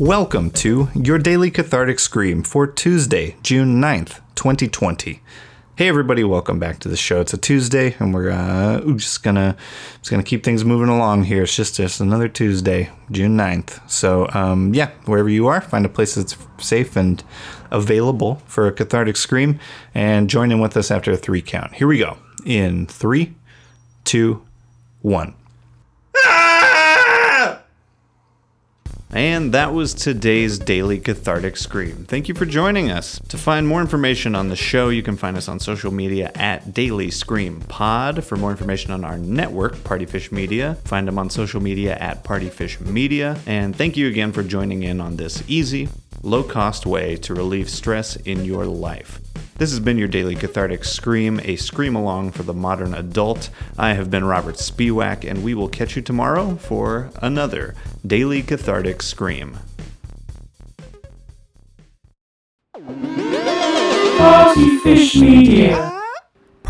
Welcome to your daily cathartic scream for Tuesday, June 9th, 2020. Hey everybody, welcome back to the show. It's a Tuesday and we're uh, just gonna just gonna keep things moving along here. It's just just another Tuesday, June 9th. So um, yeah, wherever you are, find a place that's safe and available for a cathartic scream and join in with us after a three count. Here we go. In three, two, one. And that was today's Daily Cathartic Scream. Thank you for joining us. To find more information on the show, you can find us on social media at Daily Scream Pod. For more information on our network, Partyfish Media, find them on social media at Partyfish Media. And thank you again for joining in on this easy, low cost way to relieve stress in your life. This has been your daily cathartic scream, a scream along for the modern adult. I have been Robert Spiewak, and we will catch you tomorrow for another daily cathartic scream. Partyfish Media.